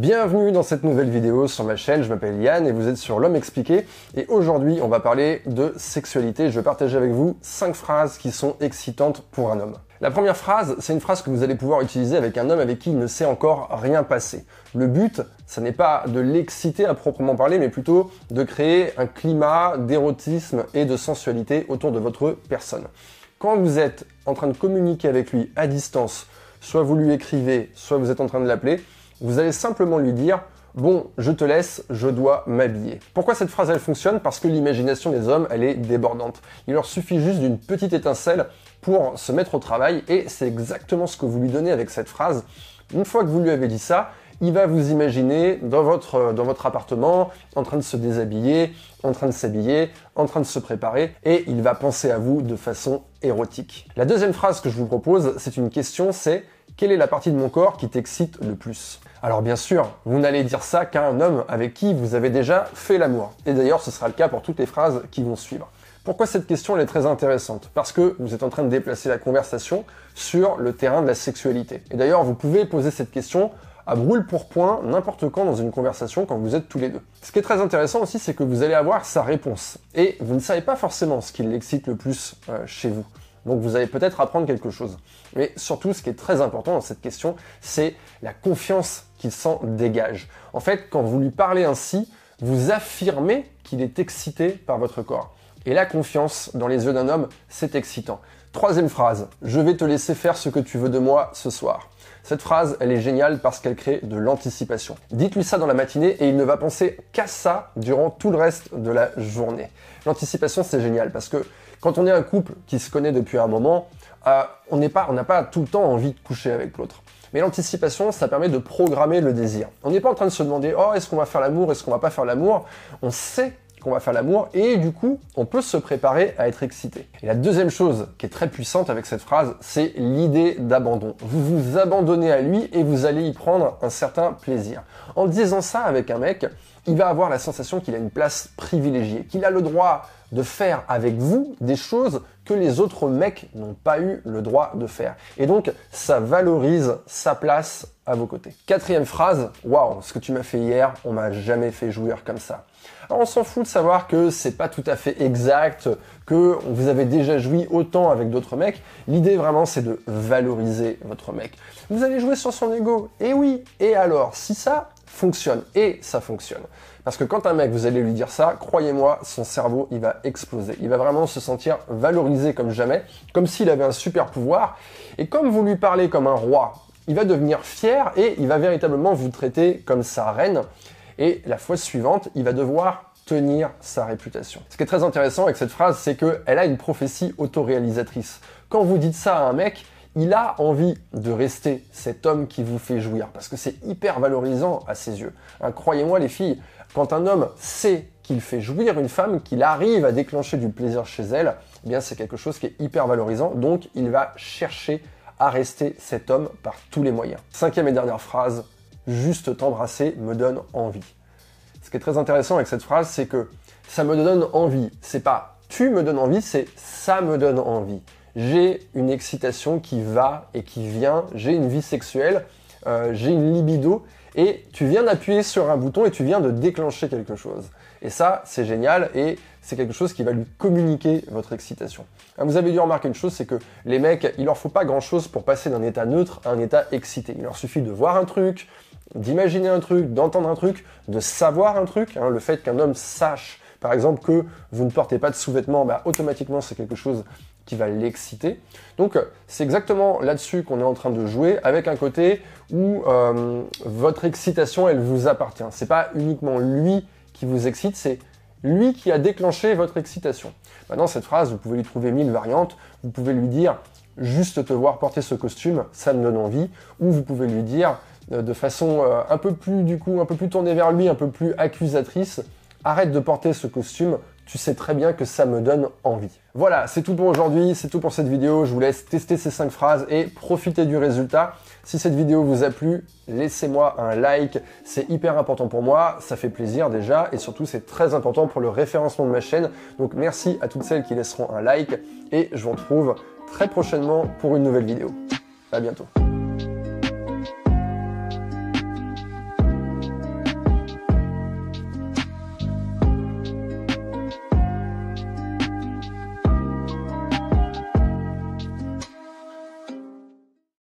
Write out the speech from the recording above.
Bienvenue dans cette nouvelle vidéo sur ma chaîne, je m'appelle Yann et vous êtes sur l'homme expliqué et aujourd'hui on va parler de sexualité. Je vais partager avec vous 5 phrases qui sont excitantes pour un homme. La première phrase, c'est une phrase que vous allez pouvoir utiliser avec un homme avec qui il ne s'est encore rien passé. Le but, ce n'est pas de l'exciter à proprement parler, mais plutôt de créer un climat d'érotisme et de sensualité autour de votre personne. Quand vous êtes en train de communiquer avec lui à distance, soit vous lui écrivez, soit vous êtes en train de l'appeler, vous allez simplement lui dire Bon, je te laisse, je dois m'habiller. Pourquoi cette phrase elle fonctionne? Parce que l'imagination des hommes, elle est débordante. Il leur suffit juste d'une petite étincelle pour se mettre au travail et c'est exactement ce que vous lui donnez avec cette phrase. Une fois que vous lui avez dit ça, il va vous imaginer dans votre, dans votre appartement, en train de se déshabiller, en train de s'habiller, en train de se préparer, et il va penser à vous de façon érotique. La deuxième phrase que je vous propose, c'est une question, c'est quelle est la partie de mon corps qui t'excite le plus alors bien sûr, vous n'allez dire ça qu'à un homme avec qui vous avez déjà fait l'amour. Et d'ailleurs, ce sera le cas pour toutes les phrases qui vont suivre. Pourquoi cette question est très intéressante? Parce que vous êtes en train de déplacer la conversation sur le terrain de la sexualité. Et d'ailleurs, vous pouvez poser cette question à brûle pour point n'importe quand dans une conversation quand vous êtes tous les deux. Ce qui est très intéressant aussi, c'est que vous allez avoir sa réponse. Et vous ne savez pas forcément ce qui l'excite le plus euh, chez vous. Donc vous allez peut-être apprendre quelque chose. Mais surtout, ce qui est très important dans cette question, c'est la confiance qu'il s'en dégage. En fait, quand vous lui parlez ainsi, vous affirmez qu'il est excité par votre corps. Et la confiance dans les yeux d'un homme, c'est excitant. Troisième phrase, je vais te laisser faire ce que tu veux de moi ce soir. Cette phrase, elle est géniale parce qu'elle crée de l'anticipation. Dites-lui ça dans la matinée et il ne va penser qu'à ça durant tout le reste de la journée. L'anticipation, c'est génial parce que quand on est un couple qui se connaît depuis un moment, euh, on n'a pas tout le temps envie de coucher avec l'autre. Mais l'anticipation, ça permet de programmer le désir. On n'est pas en train de se demander, oh, est-ce qu'on va faire l'amour, est-ce qu'on va pas faire l'amour? On sait qu'on va faire l'amour et du coup, on peut se préparer à être excité. Et la deuxième chose qui est très puissante avec cette phrase, c'est l'idée d'abandon. Vous vous abandonnez à lui et vous allez y prendre un certain plaisir. En disant ça avec un mec, il va avoir la sensation qu'il a une place privilégiée, qu'il a le droit de faire avec vous des choses que les autres mecs n'ont pas eu le droit de faire. Et donc, ça valorise sa place à vos côtés. Quatrième phrase, waouh, ce que tu m'as fait hier, on m'a jamais fait jouir comme ça. Alors, on s'en fout de savoir que c'est pas tout à fait exact, que vous avez déjà joui autant avec d'autres mecs. L'idée vraiment, c'est de valoriser votre mec. Vous allez jouer sur son ego. Et oui, et alors, si ça, fonctionne. Et ça fonctionne. Parce que quand un mec, vous allez lui dire ça, croyez-moi, son cerveau, il va exploser. Il va vraiment se sentir valorisé comme jamais, comme s'il avait un super pouvoir. Et comme vous lui parlez comme un roi, il va devenir fier et il va véritablement vous traiter comme sa reine. Et la fois suivante, il va devoir tenir sa réputation. Ce qui est très intéressant avec cette phrase, c'est qu'elle a une prophétie autoréalisatrice. Quand vous dites ça à un mec, il a envie de rester cet homme qui vous fait jouir, parce que c'est hyper valorisant à ses yeux. Hein, croyez-moi les filles, quand un homme sait qu'il fait jouir une femme, qu'il arrive à déclencher du plaisir chez elle, eh bien c'est quelque chose qui est hyper valorisant, donc il va chercher à rester cet homme par tous les moyens. Cinquième et dernière phrase, juste t'embrasser me donne envie. Ce qui est très intéressant avec cette phrase, c'est que ça me donne envie. C'est pas tu me donnes envie, c'est ça me donne envie j'ai une excitation qui va et qui vient, j'ai une vie sexuelle, euh, j'ai une libido, et tu viens d'appuyer sur un bouton et tu viens de déclencher quelque chose. Et ça, c'est génial et c'est quelque chose qui va lui communiquer votre excitation. Hein, vous avez dû remarquer une chose, c'est que les mecs, il leur faut pas grand chose pour passer d'un état neutre à un état excité. Il leur suffit de voir un truc, d'imaginer un truc, d'entendre un truc, de savoir un truc. Hein, le fait qu'un homme sache, par exemple, que vous ne portez pas de sous-vêtements, bah, automatiquement, c'est quelque chose qui va l'exciter. Donc c'est exactement là-dessus qu'on est en train de jouer avec un côté où euh, votre excitation elle vous appartient. C'est pas uniquement lui qui vous excite, c'est lui qui a déclenché votre excitation. Maintenant cette phrase, vous pouvez lui trouver mille variantes. Vous pouvez lui dire juste te voir porter ce costume, ça me donne envie, ou vous pouvez lui dire euh, de façon euh, un peu plus du coup un peu plus tournée vers lui, un peu plus accusatrice, arrête de porter ce costume, tu sais très bien que ça me donne envie. Voilà, c'est tout pour aujourd'hui, c'est tout pour cette vidéo. Je vous laisse tester ces 5 phrases et profiter du résultat. Si cette vidéo vous a plu, laissez-moi un like, c'est hyper important pour moi, ça fait plaisir déjà et surtout c'est très important pour le référencement de ma chaîne. Donc merci à toutes celles qui laisseront un like et je vous retrouve très prochainement pour une nouvelle vidéo. À bientôt.